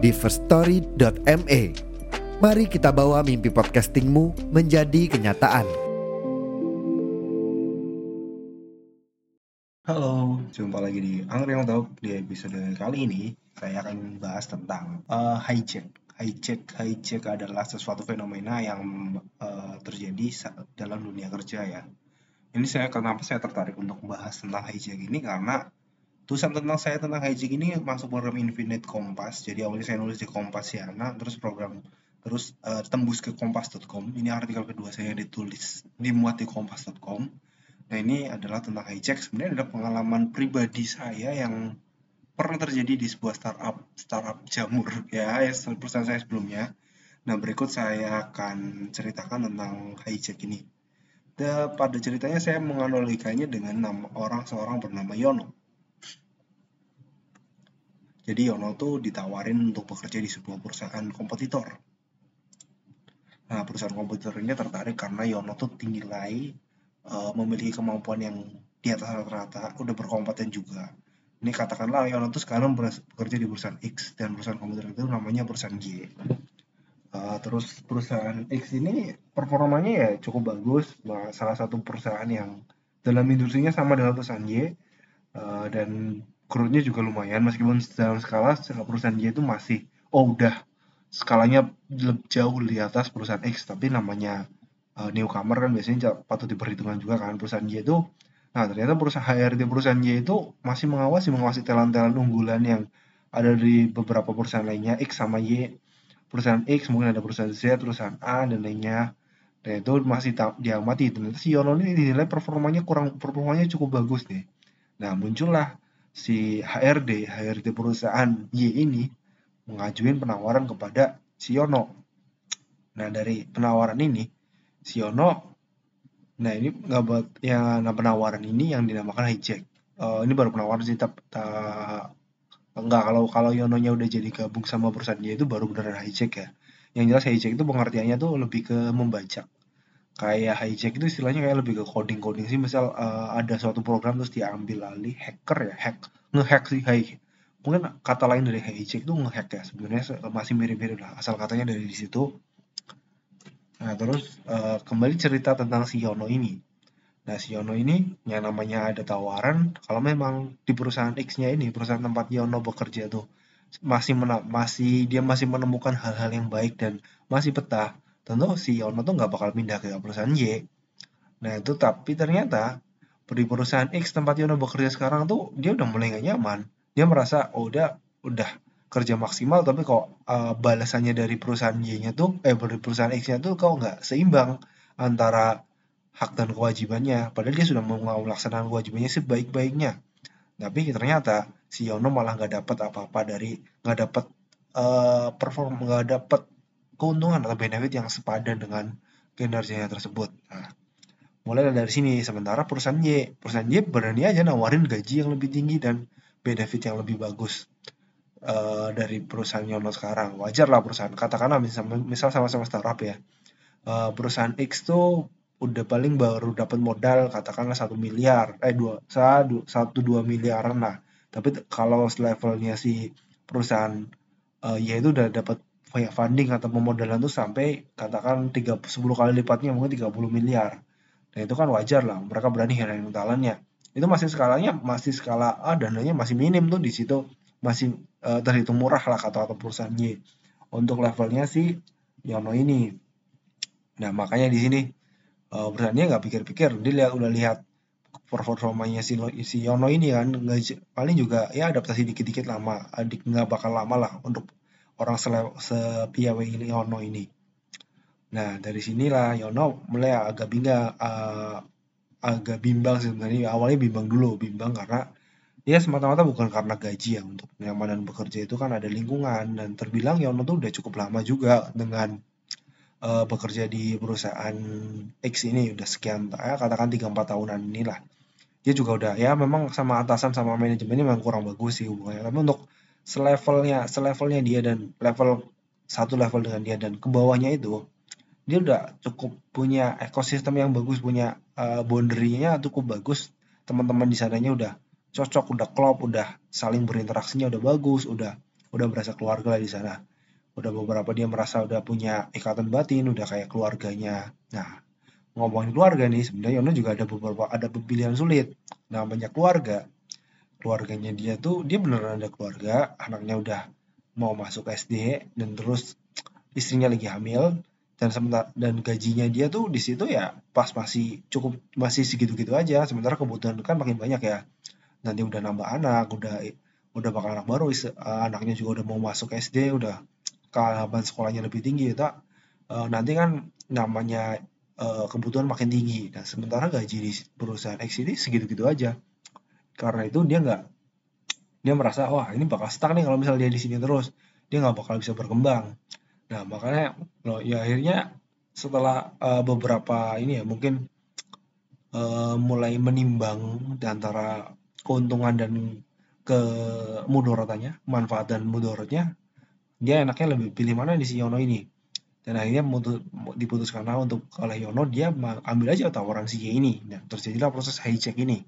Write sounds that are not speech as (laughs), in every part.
di firststory.me. Mari kita bawa mimpi podcastingmu menjadi kenyataan. Halo, jumpa lagi di Angry yang Talk. Di episode kali ini, saya akan membahas tentang uh, hijack. Hijack, hijack adalah sesuatu fenomena yang uh, terjadi dalam dunia kerja ya ini saya kenapa saya tertarik untuk membahas tentang hijack ini karena tulisan tentang saya tentang hijack ini masuk program Infinite Kompas. Jadi awalnya saya nulis di Kompas nah terus program terus uh, tembus ke kompas.com ini artikel kedua saya ditulis dimuat di kompas.com nah ini adalah tentang hijack sebenarnya adalah pengalaman pribadi saya yang pernah terjadi di sebuah startup startup jamur (laughs) ya, perusahaan saya sebelumnya. Nah berikut saya akan ceritakan tentang hijack ini. Da, pada ceritanya saya menganalogikannya dengan orang seorang bernama Yono. Jadi Yono tuh ditawarin untuk bekerja di sebuah perusahaan kompetitor. Nah, perusahaan kompetitor ini tertarik karena Yono tuh nilai uh, memiliki kemampuan yang di atas rata-rata, udah berkompeten juga. Ini katakanlah Yono tuh sekarang bekerja di perusahaan X dan perusahaan komputer itu namanya perusahaan Y. Uh, terus perusahaan X ini performanya ya cukup bagus, salah satu perusahaan yang dalam industrinya sama dengan perusahaan Y uh, dan growth juga lumayan meskipun dalam skala perusahaan Y itu masih oh udah skalanya jauh di atas perusahaan X tapi namanya uh, newcomer kan biasanya patut diperhitungkan juga kan perusahaan Y itu. Nah ternyata perusahaan HRD perusahaan Y itu masih mengawasi mengawasi talent-talent unggulan yang ada di beberapa perusahaan lainnya X sama Y. Perusahaan X mungkin ada perusahaan Z perusahaan A dan lainnya. Dan itu masih diamati. Ternyata si Yono ini dinilai performanya kurang performanya cukup bagus nih. Nah muncullah si HRD HRD perusahaan Y ini mengajuin penawaran kepada si Yono nah dari penawaran ini si Yono nah ini nggak buat yang nah penawaran ini yang dinamakan hijack uh, ini baru penawaran sih tak Enggak, kalau kalau Yononya udah jadi gabung sama perusahaan dia itu baru beneran hijack ya. Yang jelas hijack itu pengertiannya tuh lebih ke membaca. Kayak hijack itu istilahnya kayak lebih ke coding-coding sih. Misal uh, ada suatu program terus diambil alih hacker ya, hack, ngehack sih hijack. Mungkin kata lain dari hijack itu ngehack ya. Sebenarnya masih mirip-mirip lah. Asal katanya dari situ. Nah, terus uh, kembali cerita tentang si Yono ini. Nah, si Yono ini yang namanya ada tawaran kalau memang di perusahaan X-nya ini, perusahaan tempat Yono bekerja tuh masih mena masih dia masih menemukan hal-hal yang baik dan masih betah, tentu si Yono tuh nggak bakal pindah ke perusahaan Y. Nah, itu tapi ternyata di perusahaan X tempat Yono bekerja sekarang tuh dia udah mulai nggak nyaman. Dia merasa oh udah udah kerja maksimal tapi kok uh, balasannya dari perusahaan Y-nya tuh eh dari perusahaan X-nya tuh kok nggak seimbang antara hak dan kewajibannya padahal dia sudah melaksanakan kewajibannya sebaik-baiknya tapi ternyata si Yono malah nggak dapat apa-apa dari nggak dapat uh, perform nggak dapat keuntungan atau benefit yang sepadan dengan kinerjanya tersebut. Nah, mulai dari sini sementara perusahaan Y perusahaan Y berani aja nawarin gaji yang lebih tinggi dan benefit yang lebih bagus uh, dari perusahaan Yono sekarang. Wajar lah perusahaan katakanlah misal sama-sama startup ya. Uh, perusahaan X tuh udah paling baru dapat modal katakanlah satu miliar eh dua satu dua miliaran lah. Tapi kalau levelnya si perusahaan uh, ya itu udah dapat funding atau pemodalan tuh sampai katakan tiga sepuluh kali lipatnya mungkin 30 miliar. Nah itu kan wajar lah mereka berani hilangin talentnya itu masih skalanya masih skala A dananya masih minim tuh di situ. Masih uh, terhitung murah lah kata kata perusahaan Y. Untuk levelnya si Yono ini. Nah makanya di sini uh, perusahaannya nggak pikir-pikir. Dia lihat udah lihat performanya si, si Yono ini kan paling juga ya adaptasi dikit-dikit lama. Adik nggak bakal lama lah untuk orang sepiawai ini Yono ini. Nah dari sinilah Yono mulai agak bimbang uh, agak bimbang sebenarnya. Awalnya bimbang dulu bimbang karena ya semata-mata bukan karena gaji ya. Untuk kenyamanan bekerja itu kan ada lingkungan. Dan terbilang Yono tuh udah cukup lama juga dengan uh, bekerja di perusahaan X ini. Udah sekian ya katakan 3 4 tahunan inilah. Dia juga udah ya memang sama atasan sama manajemennya memang kurang bagus sih hubungannya. Tapi untuk selevelnya selevelnya dia dan level satu level dengan dia dan ke bawahnya itu dia udah cukup punya ekosistem yang bagus punya uh, boundary-nya cukup bagus. Teman-teman di sananya udah cocok udah klop udah saling berinteraksinya udah bagus udah udah berasa keluarga di sana. Udah beberapa dia merasa udah punya ikatan batin udah kayak keluarganya. Nah ngomongin keluarga nih sebenarnya Yono juga ada beberapa ada pilihan sulit. Namanya keluarga keluarganya dia tuh dia beneran ada keluarga anaknya udah mau masuk SD dan terus istrinya lagi hamil dan sementara dan gajinya dia tuh di situ ya pas masih cukup masih segitu-gitu aja. Sementara kebutuhan kan makin banyak ya. Nanti udah nambah anak udah udah bakal anak baru anaknya juga udah mau masuk SD udah kehaban sekolahnya lebih tinggi ya uh, nanti kan namanya uh, kebutuhan makin tinggi. Dan sementara gaji di perusahaan X ini segitu-gitu aja karena itu dia nggak dia merasa wah ini bakal stuck nih kalau misalnya dia di sini terus dia nggak bakal bisa berkembang Nah, makanya loh, ya akhirnya setelah uh, beberapa ini ya mungkin uh, mulai menimbang di antara keuntungan dan kemudorotannya, manfaat dan mudorotnya, dia enaknya lebih pilih mana di si Yono ini. Dan akhirnya diputuskan untuk oleh Yono dia ambil aja tawaran si Y ini. Nah, terjadilah proses hijack ini.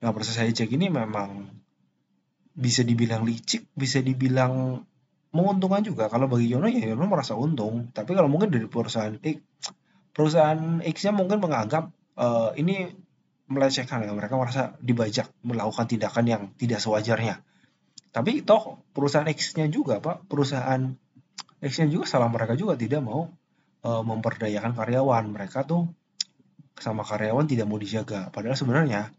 Nah, proses hijack ini memang bisa dibilang licik, bisa dibilang menguntungkan juga. Kalau bagi Yono ya Yono merasa untung. Tapi kalau mungkin dari perusahaan X perusahaan X-nya mungkin menganggap uh, ini melecehkan ya. Mereka merasa dibajak melakukan tindakan yang tidak sewajarnya. Tapi toh perusahaan X-nya juga pak. Perusahaan X-nya juga salah mereka juga tidak mau uh, memperdayakan karyawan. Mereka tuh sama karyawan tidak mau dijaga. Padahal sebenarnya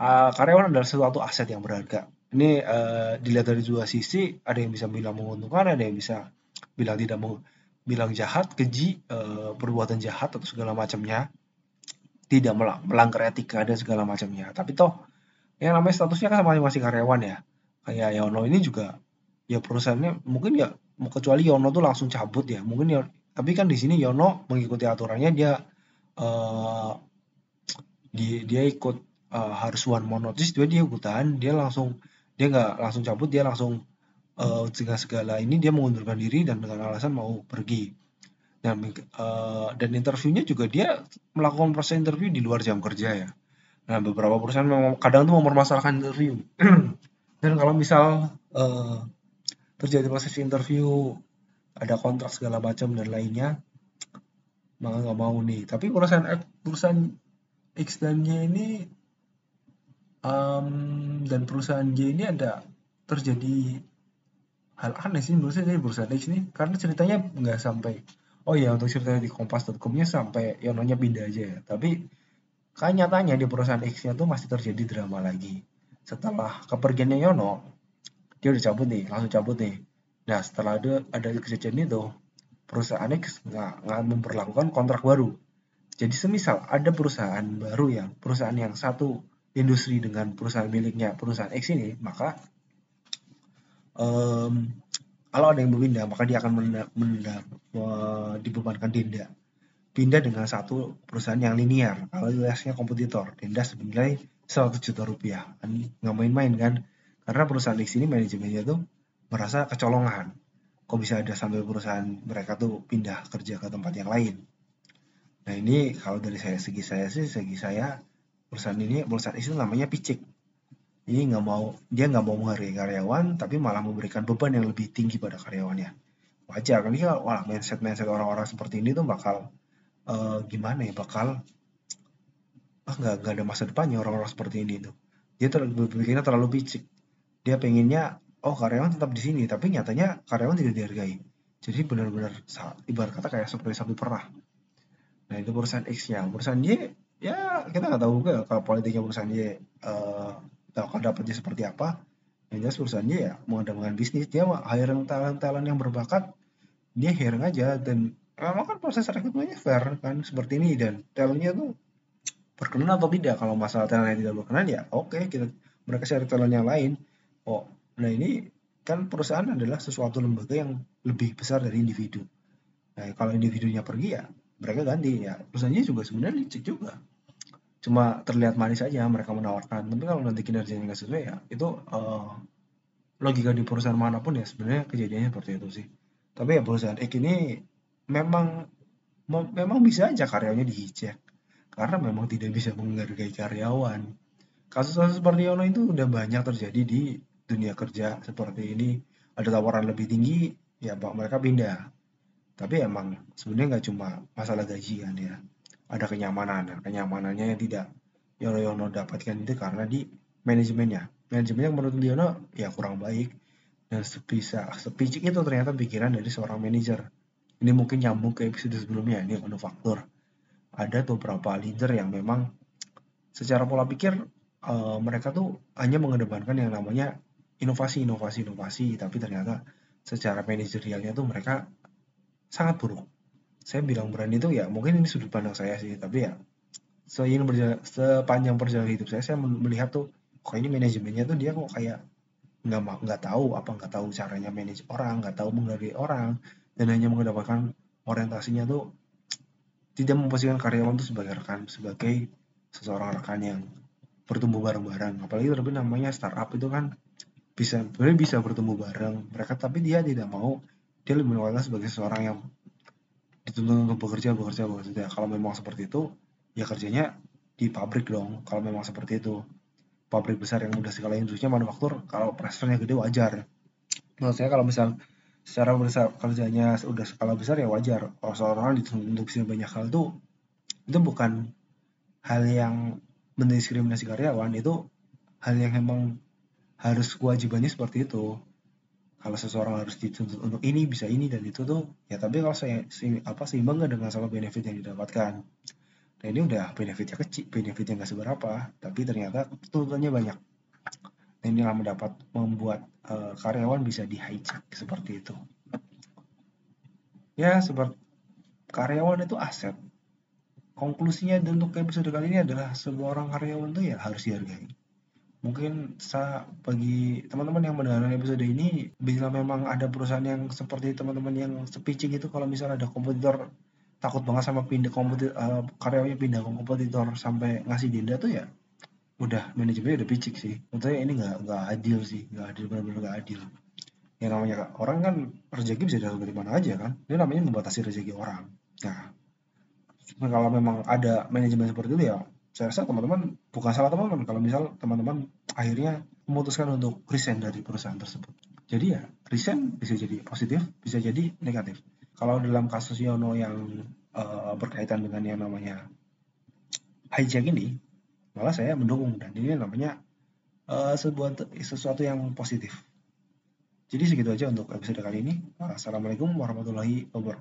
uh, karyawan adalah suatu aset yang berharga. Ini uh, dilihat dari dua sisi ada yang bisa bilang menguntungkan ada yang bisa bilang tidak mau bilang jahat keji uh, perbuatan jahat atau segala macamnya. Tidak melanggar etika dan segala macamnya. Tapi toh yang namanya statusnya kan masih masih karyawan ya. Kayak Yono ini juga ya perusahaannya mungkin ya kecuali Yono tuh langsung cabut ya. Mungkin ya tapi kan di sini Yono mengikuti aturannya dia uh, dia, dia ikut uh, harus one more notice dia dia ikutan dia langsung dia nggak langsung cabut dia langsung uh, segala ini dia mengundurkan diri dan dengan alasan mau pergi. Dan uh, dan interviewnya juga dia melakukan proses interview di luar jam kerja ya. Nah beberapa perusahaan memang kadang tuh mempermasalahkan interview. (clears throat) Dan kalau misal uh, terjadi proses interview ada kontrak segala macam dan lainnya maka nggak mau nih. Tapi perusahaan perusahaan X dan Y ini um, dan perusahaan J ini ada terjadi hal aneh sih menurut saya perusahaan X ini. Karena ceritanya nggak sampai oh ya untuk ceritanya di kompas.com-nya sampai Yononya pindah aja ya. Tapi kan nyatanya di perusahaan X-nya tuh masih terjadi drama lagi. Setelah kepergiannya Yono dia udah cabut nih langsung cabut nih. Nah setelah ada ada kejadian itu perusahaan X nggak nggak memperlakukan kontrak baru. Jadi semisal ada perusahaan baru yang perusahaan yang satu industri dengan perusahaan miliknya perusahaan X ini, maka um, kalau ada yang berpindah, maka dia akan menenda, menenda, uh, dibebankan denda. Pindah dengan satu perusahaan yang linear. Kalau US-nya kompetitor, denda sebenarnya 100 juta rupiah. Kan nggak main-main kan? Karena perusahaan X ini manajemennya tuh merasa kecolongan. Kok bisa ada sampai perusahaan mereka tuh pindah kerja ke tempat yang lain. Nah ini kalau dari saya segi saya sih, segi saya perusahaan ini perusahaan itu namanya picik. Ini nggak mau dia nggak mau menghargai karyawan tapi malah memberikan beban yang lebih tinggi pada karyawannya. Wajar kan? Ya wah mindset mindset orang-orang seperti ini tuh bakal uh, gimana ya bakal ah nggak nggak ada masa depannya orang-orang seperti ini tuh. Dia terlalu berpikirnya terlalu picik. Dia pengennya oh karyawan tetap di sini tapi nyatanya karyawan tidak dihargai. Jadi benar-benar ibarat kata kayak seperti sapi perah. Nah itu perusahaan X nya perusahaan Y ya kita nggak tahu juga kalau politiknya perusahaan dia uh, akan dapatnya seperti apa. Yang jelas perusahaan dia ya mengembangkan bisnis. Dia hiring talent-talent yang berbakat dia hiring aja. Dan memang kan proses rekrutmennya fair kan seperti ini. Dan talentnya tuh berkenan atau tidak. Kalau masalah talentnya tidak berkenan ya oke okay, kita mereka cari talent yang lain. Oh nah ini kan perusahaan adalah sesuatu lembaga yang lebih besar dari individu. Nah kalau individunya pergi ya mereka ganti. Ya perusahaannya juga sebenarnya licik juga cuma terlihat manis aja mereka menawarkan. Tapi kalau nanti kinerjanya nggak sesuai ya itu uh, logika di perusahaan mana pun ya sebenarnya kejadiannya seperti itu sih. Tapi ya perusahaan X ini memang memang bisa aja karyanya dihijek karena memang tidak bisa menghargai karyawan. Kasus-kasus seperti Yono itu udah banyak terjadi di dunia kerja seperti ini. Ada tawaran lebih tinggi ya mereka pindah. Tapi emang sebenarnya nggak cuma masalah gaji kan ya ada kenyamanan. Nah, kenyamanannya yang tidak Yono dapatkan itu karena di manajemennya. Manajemennya menurut Yono ya kurang baik. Dan sebisa sepicik itu ternyata pikiran dari seorang manajer. Ini mungkin nyambung ke episode sebelumnya ini manufaktur ada beberapa leader yang memang secara pola pikir uh, mereka tuh hanya mengedepankan yang namanya inovasi, inovasi, inovasi, tapi ternyata secara manajerialnya tuh mereka sangat buruk. Saya bilang berani itu ya mungkin ini sudut pandang saya sih, tapi ya seiring berjalan, sepanjang perjalanan hidup saya, saya melihat tuh kok ini manajemennya tuh dia kok kayak nggak nggak tahu apa nggak tahu caranya manage orang, nggak tahu menghargai orang, dan hanya mengedepankan orientasinya tuh tidak memposisikan karyawan itu sebagai rekan, sebagai seseorang rekan yang bertumbuh bareng-bareng. Apalagi tapi namanya startup itu kan bisa bisa bertumbuh bareng mereka, tapi dia tidak mau dia lebih sebagai seseorang yang dituntut untuk bekerja, bekerja, bekerja. Kalau memang seperti itu, ya kerjanya di pabrik dong. Kalau memang seperti itu, pabrik besar yang mudah sekali industrinya manufaktur, kalau pressure gede wajar. Menurut saya kalau misal secara besar kerjanya udah skala besar ya wajar kalau seorang dituntut untuk bisa banyak hal itu itu bukan hal yang mendiskriminasi karyawan itu hal yang memang harus kewajibannya seperti itu kalau seseorang harus dituntut untuk ini bisa ini dan itu tuh ya tapi kalau saya si, apa seimbang nggak dengan sama benefit yang didapatkan? Nah ini udah benefitnya kecil benefitnya nggak seberapa tapi ternyata tuntutannya banyak. Nah inilah mendapat membuat uh, karyawan bisa di hijack seperti itu. Ya seperti karyawan itu aset. Konklusinya untuk episode kali ini adalah sebuah orang karyawan tuh ya harus dihargai mungkin sa bagi teman-teman yang mendengarkan episode ini bila memang ada perusahaan yang seperti teman-teman yang sepicing itu kalau misalnya ada kompetitor takut banget sama pindah kompetitor uh, karyawannya pindah kompetitor sampai ngasih denda tuh ya udah manajemennya udah picik sih. Menurut ini nggak nggak adil sih nggak adil benar-benar nggak adil. Yang namanya orang kan rezeki bisa datang dari mana aja kan ini namanya membatasi rezeki orang. Nah kalau memang ada manajemen seperti itu ya saya rasa teman-teman bukan salah teman-teman kalau misal teman-teman akhirnya memutuskan untuk resign dari perusahaan tersebut jadi ya resign bisa jadi positif bisa jadi negatif kalau dalam kasus Yono yang uh, berkaitan dengan yang namanya hijack ini malah saya mendukung dan ini namanya uh, sebuah sesuatu yang positif. Jadi segitu aja untuk episode kali ini. Assalamualaikum warahmatullahi wabarakatuh.